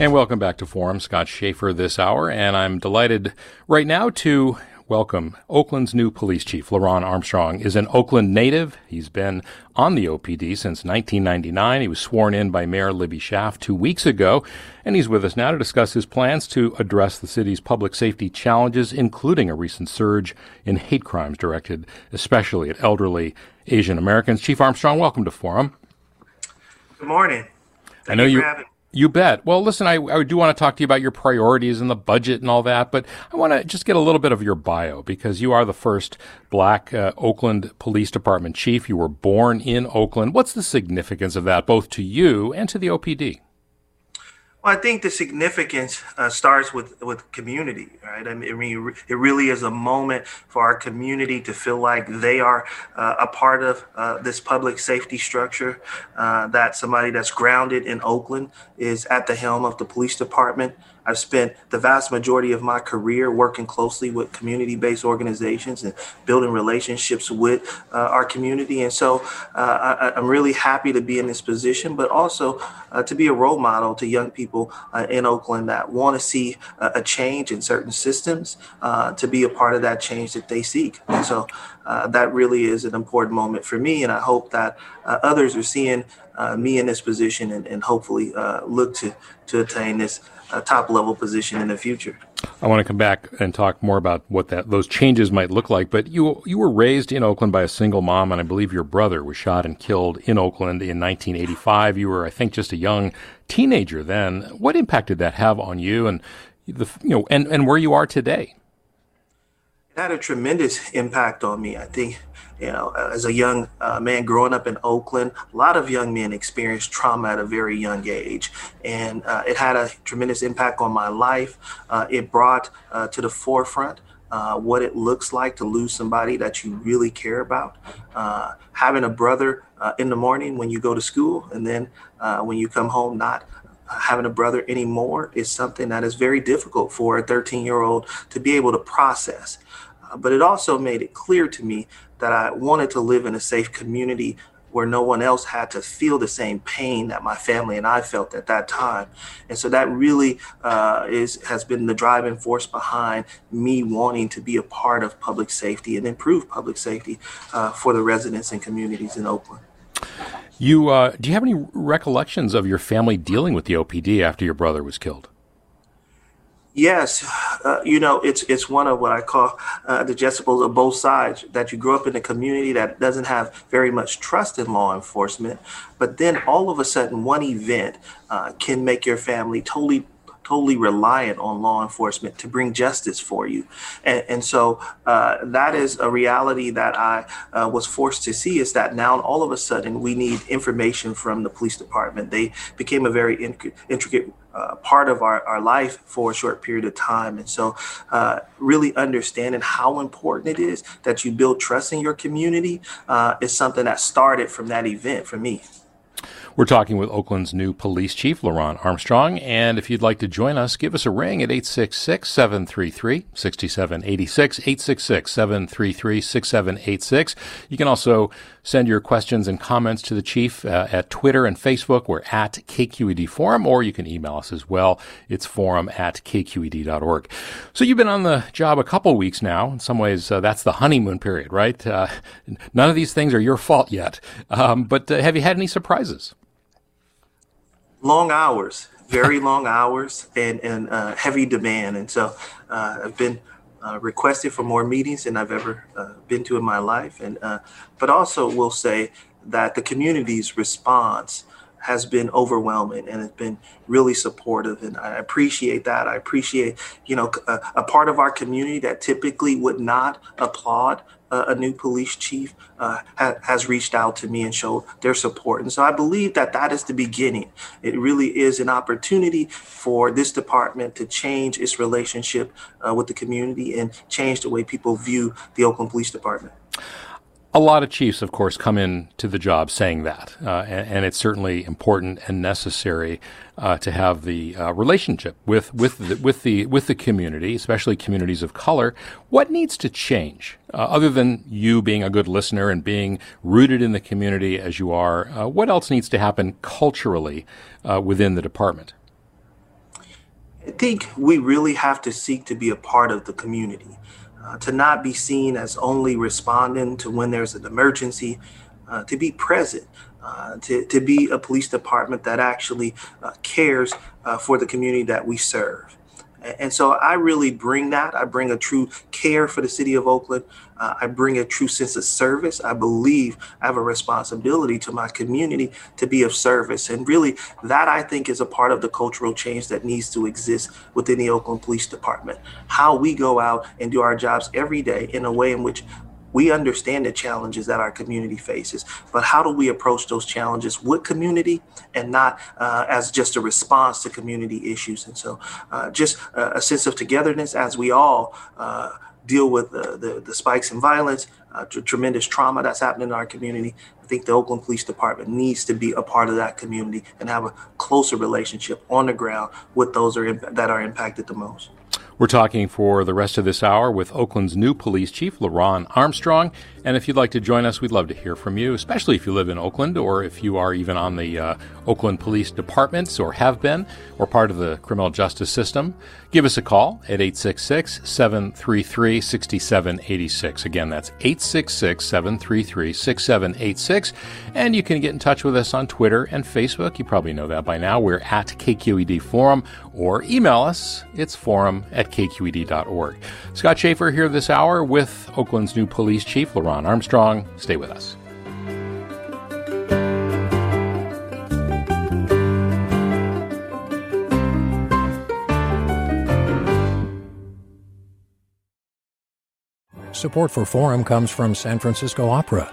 And welcome back to Forum. Scott Shafer this hour, and I'm delighted right now to welcome Oakland's new police chief, LeRonne Armstrong, is an Oakland native. He's been on the OPD since 1999. He was sworn in by Mayor Libby Schaaf two weeks ago, and he's with us now to discuss his plans to address the city's public safety challenges, including a recent surge in hate crimes directed especially at elderly Asian Americans. Chief Armstrong, welcome to Forum. Good morning. Thank I know you. You bet. Well, listen, I, I do want to talk to you about your priorities and the budget and all that, but I want to just get a little bit of your bio because you are the first black uh, Oakland Police Department chief. You were born in Oakland. What's the significance of that, both to you and to the OPD? Well, I think the significance uh, starts with with community, right? I mean, it really is a moment for our community to feel like they are uh, a part of uh, this public safety structure. Uh, that somebody that's grounded in Oakland is at the helm of the police department. I've spent the vast majority of my career working closely with community based organizations and building relationships with uh, our community. And so uh, I, am really happy to be in this position, but also uh, to be a role model to young people uh, in Oakland that want to see a change in certain systems uh, to be a part of that change that they seek. And so uh, that really is an important moment for me. And I hope that others are seeing me in this position and, and hopefully look to, to attain this a top level position in the future. I want to come back and talk more about what that those changes might look like. But you you were raised in Oakland by a single mom, and I believe your brother was shot and killed in Oakland in 1985. You were, I think, just a young teenager then. What impact did that have on you, and the you know, and and where you are today? Had a tremendous impact on me. I think you know, as a young uh, man growing up in Oakland, a lot of young men experience trauma at a very young age. And uh, it had a tremendous impact on my life. Uh, it brought uh, to the forefront uh, what it looks like to lose somebody that you really care about. Uh, having a brother in the morning when you go to school, and then when you come home, not having a brother anymore is something that is very difficult for a 13 year old to be able to process. But it also made it clear to me that I wanted to live in a safe community where no one else had to feel the same pain that my family and I felt at that time. And so that really uh, is has been the driving force behind me wanting to be a part of public safety and improve public safety uh, for the residents and communities in Oakland. You uh, do you have any recollections of your family dealing with the OPD after your brother was killed? Yes, uh, you know it's it's one of what I call uh, the decibels of both sides. That you grow up in a community that doesn't have very much trust in law enforcement, but then all of a sudden one event uh, can make your family totally totally reliant on law enforcement to bring justice for you. And, and so uh, that is a reality that I uh, was forced to see is that now all of a sudden we need information from the police department. They became a very intricate uh, part of our, our life for a short period of time. And so, uh, really understanding how important it is that you build trust in your community uh, is something that started from that event for me. We're talking with Oakland's new police chief, LeRonne Armstrong. And if you'd like to join us, give us a ring at 866 733 6786, 866 733 6786. You can also send your questions and comments to the chief uh, at Twitter and Facebook. We're at KQED Forum, or you can email us as well. It's forum at kqed.org. So you've been on the job a couple weeks now. In some ways, uh, that's the honeymoon period, right? Uh, none of these things are your fault yet. Um, but uh, have you had any surprises? Long hours very long hours and, and uh, heavy demand. And so uh, I've been uh, requested for more meetings than I've ever uh, been to in my life. And uh, but also will say that the community's response has been overwhelming and it's been really supportive and i appreciate that i appreciate you know a, a part of our community that typically would not applaud uh, a new police chief uh, ha- has reached out to me and showed their support. And so I believe that that is the beginning. It really is an opportunity for this department to change its relationship uh, with the community and change the way people view the Oakland Police Department. A lot of chiefs, of course, come in to the job saying that, uh, and, and, it's certainly important and necessary uh, to have the uh, relationship with with the, with the with the community, especially communities of color. What needs to change, uh, other than you being a good listener and being rooted in the community as you are? Uh, what else needs to happen culturally uh, within the department? I think we really have to seek to be a part of the community uh, to not be seen as only responding to when there's an emergency, uh, to be present, uh, to, to be a police department that actually uh, cares uh, for the community that we serve. And so I really bring that. I bring a true care for the city of Oakland. Uh, I bring a true sense of service. I believe I have a responsibility to my community to be of service. And really, that I think is a part of the cultural change that needs to exist within the Oakland Police Department. How we go out and do our jobs every day in a way in which we understand the challenges that our community faces, but how do we approach those challenges with community and not uh, as just a response to community issues? And so, uh, just a sense of togetherness as we all uh, deal with the, the, spikes in violence, uh, tremendous trauma that's happening in our community. I think the Oakland Police Department needs to be a part of that community and have a closer relationship on the ground with those are that are impacted the most. We're talking for the rest of this hour with Oakland's new police chief, LeRonne Armstrong. And if you'd like to join us, we'd love to hear from you, especially if you live in Oakland or if you are even on the uh, Oakland Police Departments or have been or part of the criminal justice system. Give us a call at 866 733 6786. Again, that's 866 733 6786. And you can get in touch with us on Twitter and Facebook. You probably know that by now. We're at KQED Forum or email us. It's forum at kqed.org. Scott Shafer here this hour with Oakland's new police chief, LeRonne Ron Armstrong. Stay with us. Support for Forum comes from San Francisco Opera.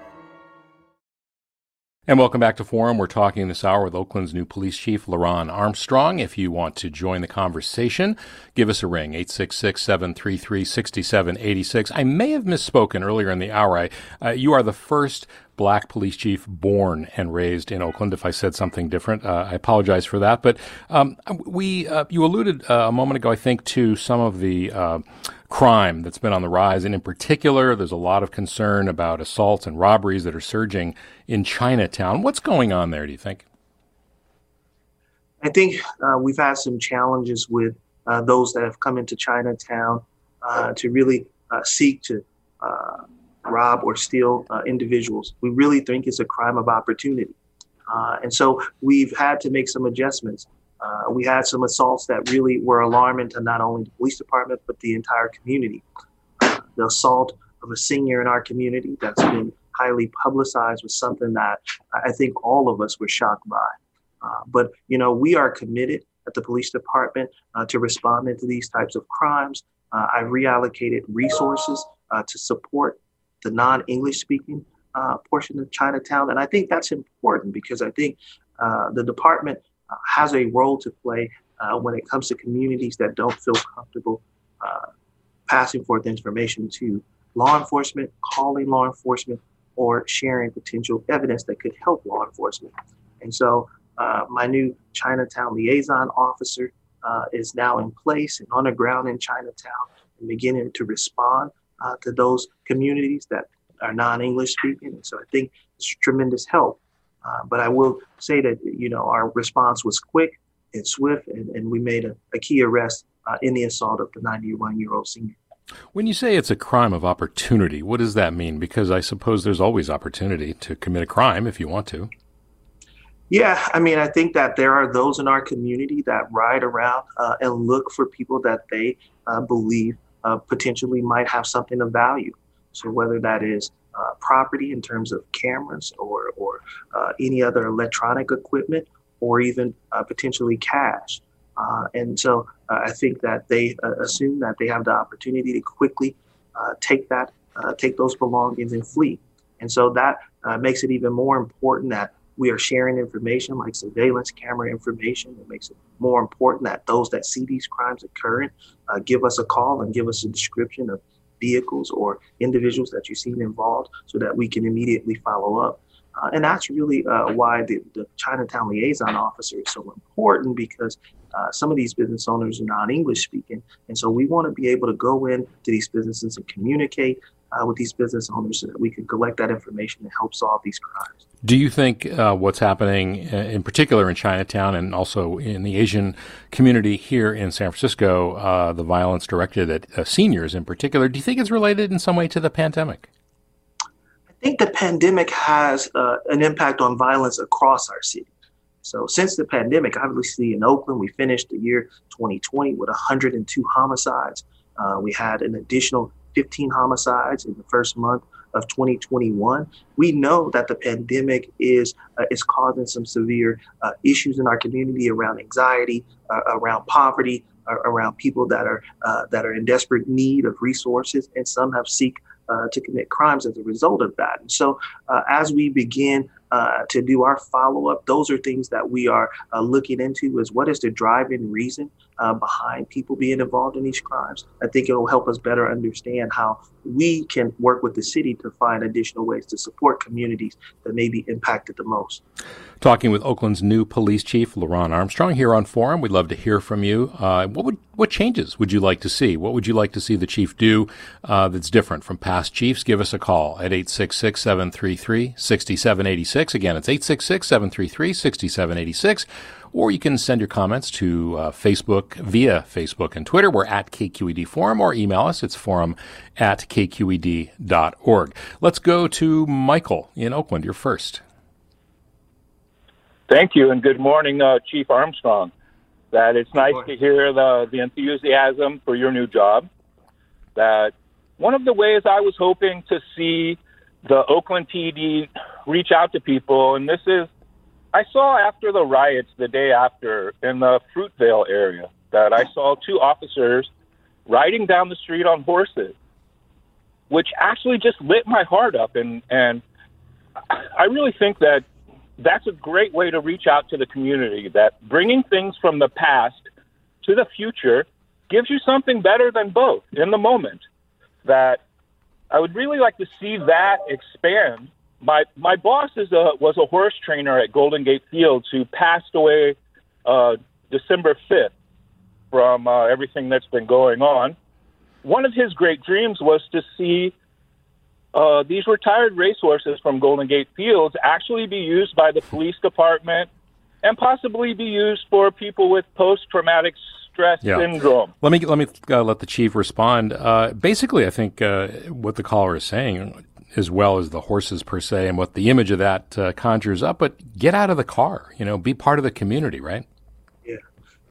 And welcome back to Forum. We're talking this hour with Oakland's new police chief, LeRonne Armstrong. If you want to join the conversation, give us a ring, 866-733-6786. I may have misspoken earlier in the hour. I, uh, you are the first black police chief born and raised in Oakland. If I said something different, uh, I apologize for that. But um, we, uh, you alluded uh, a moment ago, I think, to some of the uh, crime that's been on the rise. And in particular, there's a lot of concern about assaults and robberies that are surging in Chinatown. What's going on there, do you think? I think uh, we've had some challenges with uh, those that have come into Chinatown uh, to really uh, seek to uh, rob or steal uh, individuals. We really think it's a crime of opportunity. and so we've had to make some adjustments. Uh, we had some assaults that really were alarming to not only the police department, but the entire community. Uh, the assault of a senior in our community that's been highly publicized was something that I think all of us were shocked by. Uh, but, you know, we are committed at the police department uh, to responding to these types of crimes. Uh, I've reallocated resources uh, to support the non English speaking portion of Chinatown. And I think that's important because I think the department has a role to play uh, when it comes to communities that don't feel comfortable uh, passing forth information to law enforcement, calling law enforcement, or sharing potential evidence that could help law enforcement. And so, uh, my new Chinatown liaison officer uh, is now in place and on the ground in Chinatown. and beginning to respond uh, to those communities that are non-English speaking. And so I think it's tremendous help. Uh, but I will say that you know our response was quick and swift, and, and we made a, a key arrest uh, in the assault of the 91-year-old senior. When you say it's a crime of opportunity, what does that mean? Because I suppose there's always opportunity to commit a crime if you want to. Yeah, I mean, I think that there are those in our community that ride around uh, and look for people that they uh, believe uh, potentially might have something of value. So whether that is uh, property in terms of cameras or or uh, any other electronic equipment, or even uh, potentially cash. and so I think that they assume that they have the opportunity to quickly take that, take those belongings and flee. And so that makes it even more important that we are sharing information like surveillance camera information. It makes it more important that those that see these crimes occurring uh, give us a call and give us a description of vehicles or individuals that you've seen involved so that we can immediately follow up. Uh, and that's really uh, why the, the, Chinatown liaison officer is so important because uh, some of these business owners are non English speaking. And so we want to be able to go in to these businesses and communicate uh, with these business owners so that we can collect that information and help solve these crimes. Do you think uh, what's happening uh, in particular in Chinatown and also in the Asian community here in San Francisco, uh, the violence directed at uh, seniors in particular, do you think it's related in some way to the pandemic? I think the pandemic has uh, an impact on violence across our city. So since the pandemic, obviously in Oakland, we finished the year 2020 with 102 homicides. Uh, we had an additional 15 homicides in the first month of 2021. We know that the pandemic is uh, is causing some severe uh, issues in our community around anxiety, uh, around poverty, uh, around people that are uh, that are in desperate need of resources, and some have seek uh, to commit crimes as a result of that. And so, as we begin to do our follow up. Those are things that we are looking into is what is the driving reason uh, behind people being involved in these crimes. I think it will help us better understand how we can work with the city to find additional ways to support communities that may be impacted the most. Talking with Oakland's new police chief, LeRonne Armstrong, here on Forum. We'd love to hear from you. Uh, what would what changes would you like to see? What would you like to see the chief do uh, that's different from past chiefs? Give us a call at 866 733 6786. Again, it's 866 733 6786 or you can send your comments to uh, Facebook via Facebook and Twitter. We're at KQED Forum, or email us. It's forum at kqed.org. Let's go to Michael in Oakland. You're first. Thank you, and good morning, uh, Chief Armstrong. That it's nice to hear the, the enthusiasm for your new job. That one of the ways I was hoping to see the Oakland PD reach out to people, and this is I saw after the riots the day after in the Fruitvale area that I saw two officers riding down the street on horses, which actually just lit my heart up. And, and I really think that that's a great way to reach out to the community, that bringing things from the past to the future gives you something better than both in the moment. That I would really like to see that expand my my boss is a was a horse trainer at Golden Gate Fields who passed away uh, December fifth from uh, everything that's been going on. One of his great dreams was to see uh, these retired racehorses from Golden Gate Fields actually be used by the police department and possibly be used for people with post traumatic stress yeah. syndrome. Let me let me uh, let the chief respond. Uh, basically, I think uh, what the caller is saying as well as the horses per se and what the image of that uh, conjures up, but get out of the car, you know, be part of the community, right? Yeah.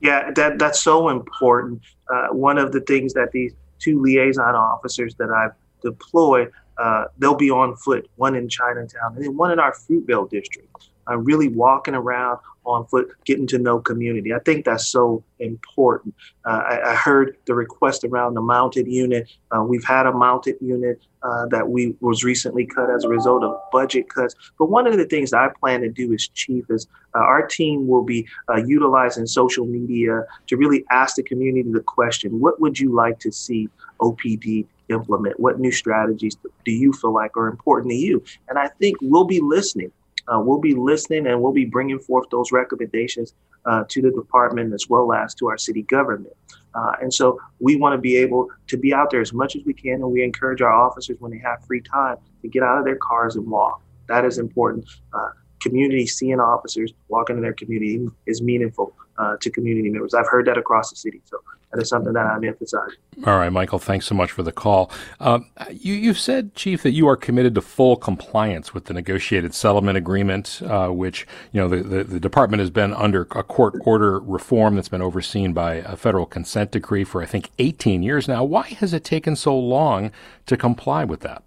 Yeah, that, that's so important. Uh, one of the things that these two liaison officers that I've deployed, uh, they'll be on foot, one in Chinatown and then one in our Fruitvale district uh, really walking around on foot, getting to know community. I think that's so important. Uh, I, I, heard the request around the mounted unit. Uh, we've had a mounted unit uh, that we was recently cut as a result of budget cuts. But one of the things I plan to do as chief is uh, our team will be uh, utilizing social media to really ask the community the question: What would you like to see OPD implement? What new strategies do you feel like are important to you? And I think we'll be listening uh, we'll be listening and we'll be bringing forth those recommendations uh, to the department as well as to our city government. Uh, and so we want to be able to be out there as much as we can, and we encourage our officers when they have free time to get out of their cars and walk. That is important. Uh, community seeing officers walking in their community is meaningful uh, to community members. I've heard that across the city, so that is something that I'm emphasizing. All right, Michael, thanks so much for the call. Um, you, you've said, Chief, that you are committed to full compliance with the negotiated settlement agreement, uh, which you know the, the, the, department has been under a court order reform that's been overseen by a federal consent decree for I think 18 years now. Why has it taken so long to comply with that?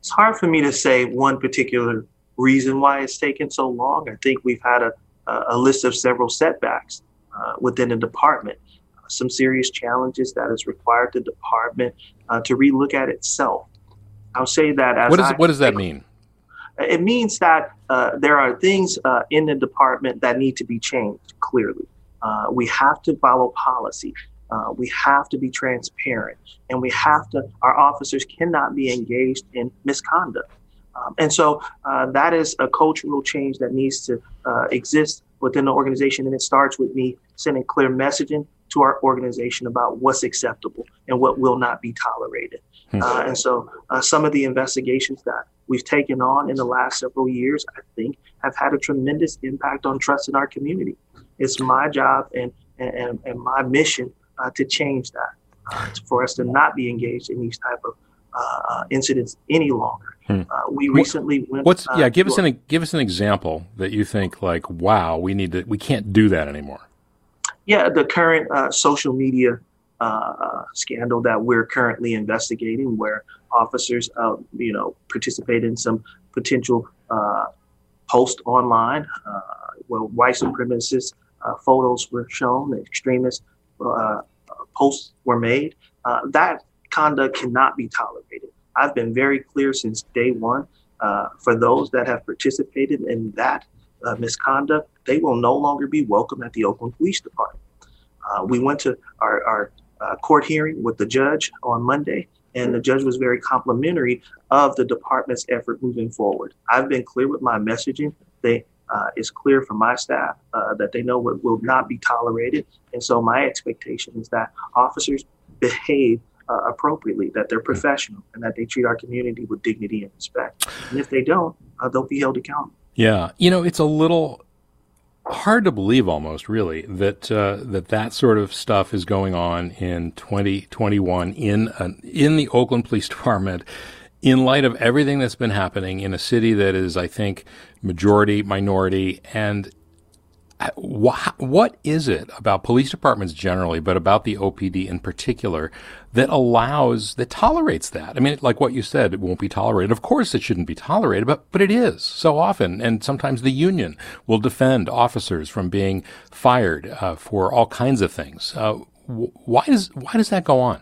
It's hard for me to say one particular reason why it's taken so long. I think we've had a, a list of several setbacks uh, within the department, uh, some serious challenges that has required the department uh, to relook at itself. I'll say that as what, is, I, what does that mean? It means that uh, there are things uh, in the department that need to be changed clearly. Uh, we have to follow policy. we have to be transparent, and we have to. Our officers cannot be engaged in misconduct. Um, and so uh, that is a cultural change that needs to uh, exist within the organization. And it starts with me sending clear messaging to our organization about what's acceptable and what will not be tolerated. Hmm. Uh, and so uh, some of the investigations that we've taken on in the last several years, I think, have had a tremendous impact on trust in our community. It's my job and, and, and my mission uh, to change that, uh, for us to not be engaged in these type of uh, incidents any longer. Hmm. Uh, we recently went. What's yeah? Give us an give us an example that you think like, wow, we need to we can't do that anymore. Yeah, the current uh, social media uh, scandal that we're currently investigating, where officers, uh, you know, participate in some potential uh, post online, where white supremacist photos were shown, extremist posts were made. that conduct cannot be tolerated. I've been very clear since day one. Uh, for those that have participated in that uh, misconduct, they will no longer be welcome at the Oakland Police Department. Uh, we went to our, our uh, court hearing with the judge on Monday, and the judge was very complimentary of the department's effort moving forward. I've been clear with my messaging. They uh, it's clear from my staff uh, that they know what will not be tolerated. And so my expectation is that officers behave uh, appropriately, that they're professional, and that they treat our community with dignity and respect. And if they don't, uh, they'll be held accountable. Yeah, you know, it's a little hard to believe almost really that uh, that that sort of stuff is going on in 2021 in an, in the Oakland Police Department in light of everything that's been happening in a city that is I think majority minority and what is it about police departments generally, but about the OPD in particular, that allows, that tolerates that? I mean, like what you said, it won't be tolerated. Of course, it shouldn't be tolerated, but, but it is so often. And sometimes the union will defend officers from being fired uh, for all kinds of things. Uh, why does, why does that go on?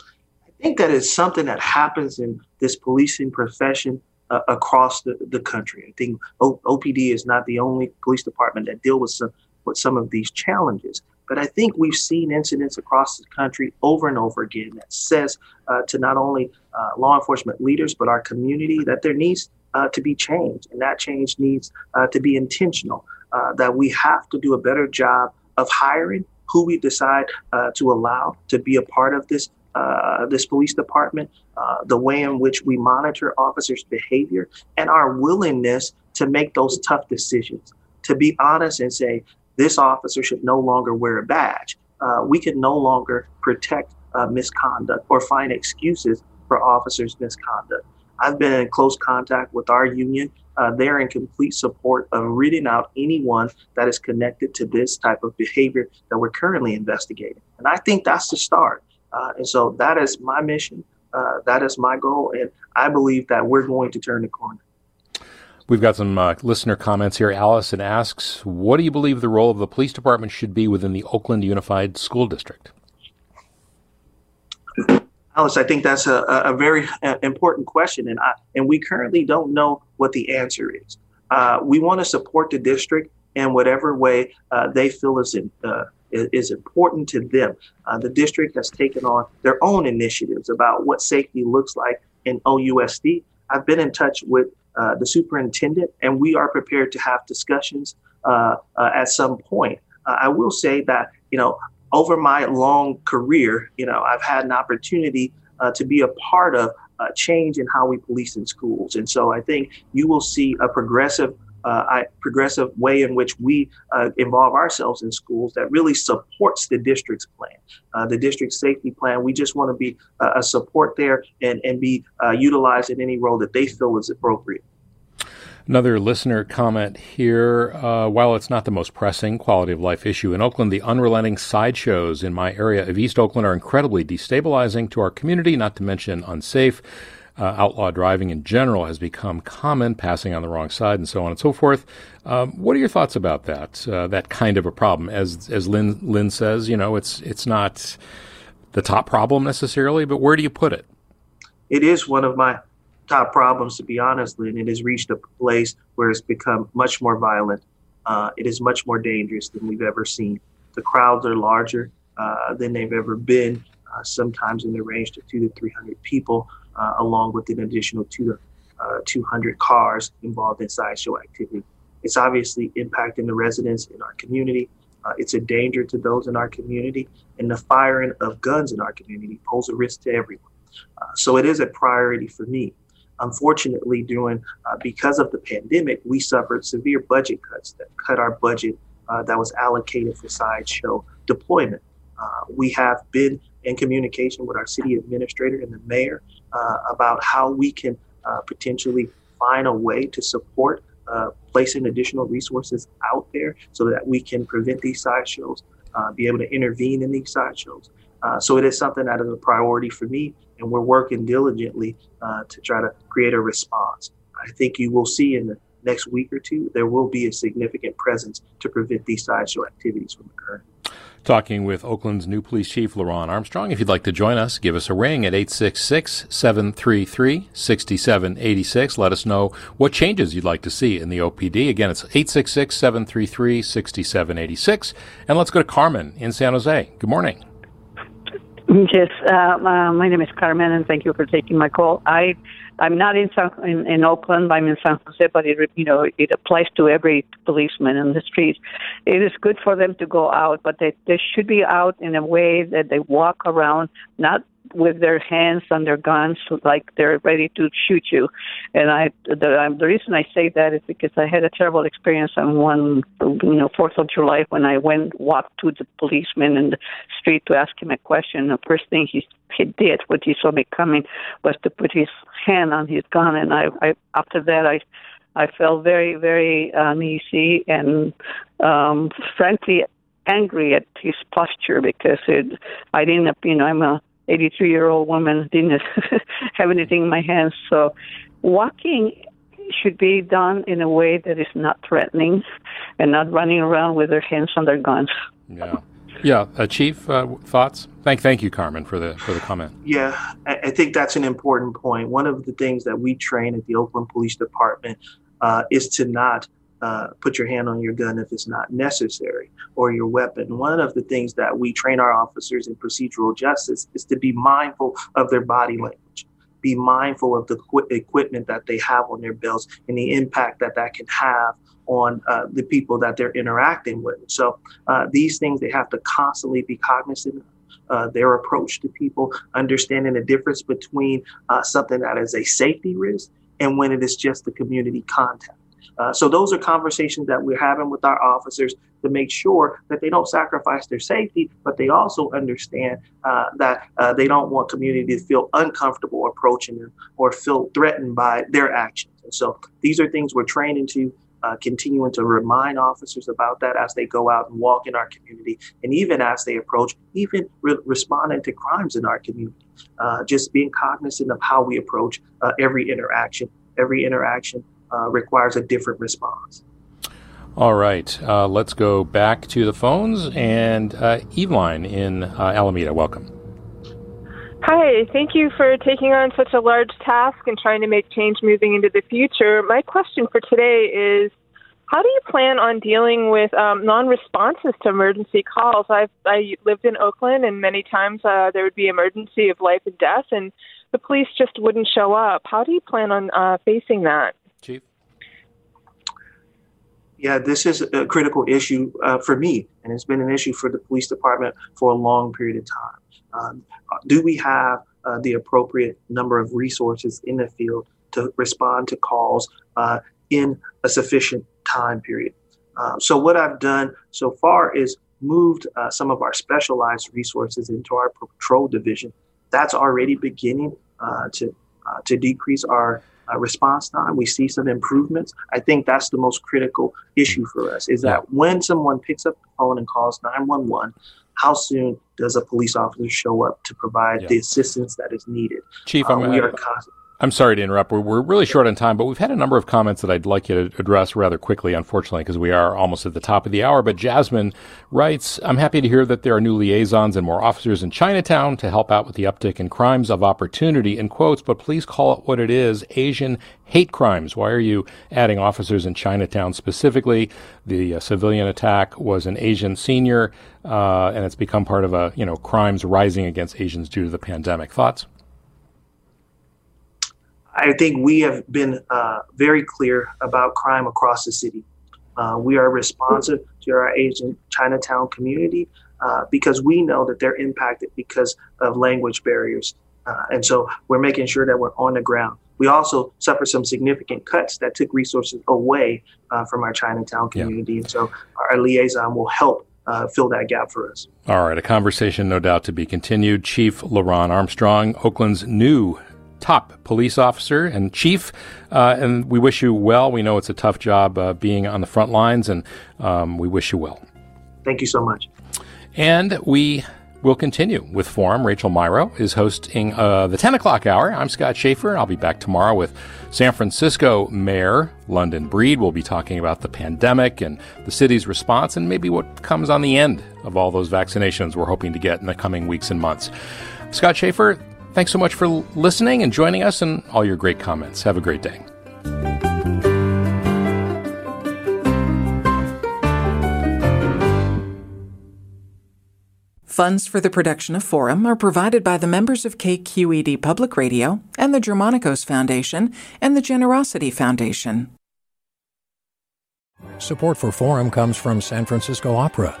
I think that is something that happens in this policing profession uh, across the, the country. I think o- OPD is not the only police department that deal with some with some of these challenges. But I think we've seen incidents across the country over and over again that says uh, to not only uh, law enforcement leaders but our community that there needs uh, to be change, and that change needs uh, to be intentional. Uh, that we have to do a better job of hiring who we decide to allow to be a part of this uh, this police department, uh, the way in which we monitor officers' behavior, and our willingness to make those tough decisions. To be honest and say, this officer should no longer wear a badge. Uh, we can no longer protect uh, misconduct or find excuses for officers' misconduct. I've been in close contact with our union. Uh, they're in complete support of reading out anyone that is connected to this type of behavior that we're currently investigating. And I think that's the start. Uh, and so that is my mission. Uh, that is my goal. And I believe that we're going to turn the corner. We've got some uh, listener comments here. Allison asks, What do you believe the role of the police department should be within the Oakland Unified School District? Alice, I think that's a, a very uh, important question, and I, and we currently don't know what the answer is. Uh, we want to support the district in whatever way uh, they feel is in, uh, is important to them. Uh, the district has taken on their own initiatives about what safety looks like in OUSD. I've been in touch with uh, the superintendent, and we are prepared to have discussions uh, uh at some point. Uh, I will say that you know over my long career, you know, I've had an opportunity uh, to be a part of change in how we police in schools. And so I think you will see a progressive uh, progressive way in which we uh, involve ourselves in schools that really supports the district's plan, uh, the district safety plan. We just want to be a support there and, and be uh, utilized in any role that they feel is appropriate. Another listener comment here. Uh, while it's not the most pressing quality of life issue in Oakland, the unrelenting sideshows in my area of East Oakland are incredibly destabilizing to our community, not to mention unsafe. Uh, outlaw driving in general has become common, passing on the wrong side, and so on and so forth. Um, what are your thoughts about that? Uh, that kind of a problem, as as Lynn Lynn says, you know, it's it's not the top problem necessarily, but where do you put it? It is one of my top problems, to be honest, and it has reached a place where it's become much more violent. Uh, it is much more dangerous than we've ever seen. The crowds are larger uh, than they've ever been, uh, sometimes in the range of two to 300 people, uh, along with an additional two uh, 200 cars involved in sideshow activity. It's obviously impacting the residents in our community. Uh, it's a danger to those in our community, and the firing of guns in our community poses a risk to everyone. so it is a priority for me unfortunately, during uh, because of the pandemic, we suffered severe budget cuts that cut our budget uh, that was allocated for sideshow deployment. Uh, we have been in communication with our city administrator and the mayor uh, about how we can uh, potentially find a way to support uh, placing additional resources out there so that we can prevent these sideshows, be able to intervene in these sideshows. Uh, so it is something that is a priority for me, and we're working diligently uh, to try to create a response. I think you will see in the next week or two there will be a significant presence to prevent these sideshow activities from occurring. Talking with Oakland's new police chief, LeRonne Armstrong. If you'd like to join us, give us a ring at 866 733 6786. Let us know what changes you'd like to see in the OPD. Again, it's 866 733 6786. And let's go to Carmen in San Jose. Good morning. Yes, uh, uh, my name is Carmen, and thank you for taking my call. I, I'm not in San, in, in Oakland. I'm in San Jose, but it you know it applies to every policeman in the street. It is good for them to go out, but they they should be out in a way that they walk around, not with their hands on their guns like they're ready to shoot you. And I, the, um, the reason I say that is because I had a terrible experience on one, you know, Fourth of July when I went walked to the policeman in the street to ask him a question. The first thing he he did when he saw me coming was to put his hand on his gun, and I, I after that I. I felt very, very uneasy and, um, frankly, angry at his posture because it, I didn't, you know, I'm a 83 year old woman didn't have anything in my hands. So walking should be done in a way that is not threatening and not running around with their hands on their guns. Yeah. Yeah, uh, Chief, uh, thoughts? Thank, thank you, Carmen, for the for the comment. Yeah, I, think that's an important point. One of the things that we train at the Oakland Police Department uh, is to not uh, put your hand on your gun if it's not necessary or your weapon. One of the things that we train our officers in procedural justice is to be mindful of their body language, be mindful of the qu- equipment that they have on their belts and the impact that that can have on uh, the people that they're interacting with. So uh, these things they have to constantly be cognizant of. Uh, their approach to people, understanding the difference between uh, something that is a safety risk and when it is just the community contact. Uh, so those are conversations that we're having with our officers to make sure that they don't sacrifice their safety, but they also understand uh, that uh, they don't want community to feel uncomfortable approaching them or feel threatened by their actions. And so these are things we're training to. Uh, continuing to remind officers about that as they go out and walk in our community, and even as they approach, even re- responding to crimes in our community. Uh, just being cognizant of how we approach every interaction, every interaction uh, requires a different response. All right, uh, let's go back to the phones. And uh, Eveline in uh, Alameda, welcome. Hi, thank you for taking on such a large task and trying to make change moving into the future. My question for today is how do you plan on dealing with um, non-responses to emergency calls? I've I lived in Oakland, and many times uh, there would be emergency of life and death, and the police just wouldn't show up. How do you plan on uh, facing that? Chief? Yeah, this is a critical issue uh, for me, and it's been an issue for the police department for a long period of time. Um, do we have uh, the appropriate number of resources in the field to respond to calls uh, in a sufficient time period? Uh, so, what I've done so far is moved uh, some of our specialized resources into our patrol division. That's already beginning uh, to to decrease our uh, response time. We see some improvements. I think that's the most critical issue for us is that when someone picks up the phone and calls 911, how soon does a police officer show up to provide yeah. the assistance that is needed? Chief, uh, we are constantly I'm sorry to interrupt. We're, we're, really short on time, but we've had a number of comments that I'd like you to address rather quickly, unfortunately, because we are almost at the top of the hour. But Jasmine writes, I'm happy to hear that there are new liaisons and more officers in Chinatown to help out with the uptick in crimes of opportunity, in quotes, but please call it what it is Asian hate crimes. Why are you adding officers in Chinatown specifically? The uh, civilian attack was an Asian senior, uh, and it's become part of a, you know, crimes rising against Asians due to the pandemic. Thoughts? I think we have been uh, very clear about crime across the city. Uh, we are responsive to our Asian Chinatown community uh, because we know that they're impacted because of language barriers. Uh, and so we're making sure that we're on the ground. We also suffered some significant cuts that took resources away uh, from our Chinatown community. Yeah. And so our liaison will help uh, fill that gap for us. All right, a conversation no doubt to be continued. Chief LeRonne Armstrong, Oakland's new top police officer and chief, uh, and we wish you well. We know it's a tough job uh, being on the front lines, and um, we wish you well. Thank you so much. And we will continue with Forum. Rachel Myrow is hosting uh, the 10 o'clock hour. I'm Scott Shafer. I'll be back tomorrow with San Francisco Mayor London Breed. We'll be talking about the pandemic and the city's response and maybe what comes on the end of all those vaccinations we're hoping to get in the coming weeks and months. Scott Shafer, Thanks so much for listening and joining us and all your great comments. Have a great day. Funds for the production of Forum are provided by the members of KQED Public Radio and the Germanacos Foundation and the Generosity Foundation. Support for Forum comes from San Francisco Opera.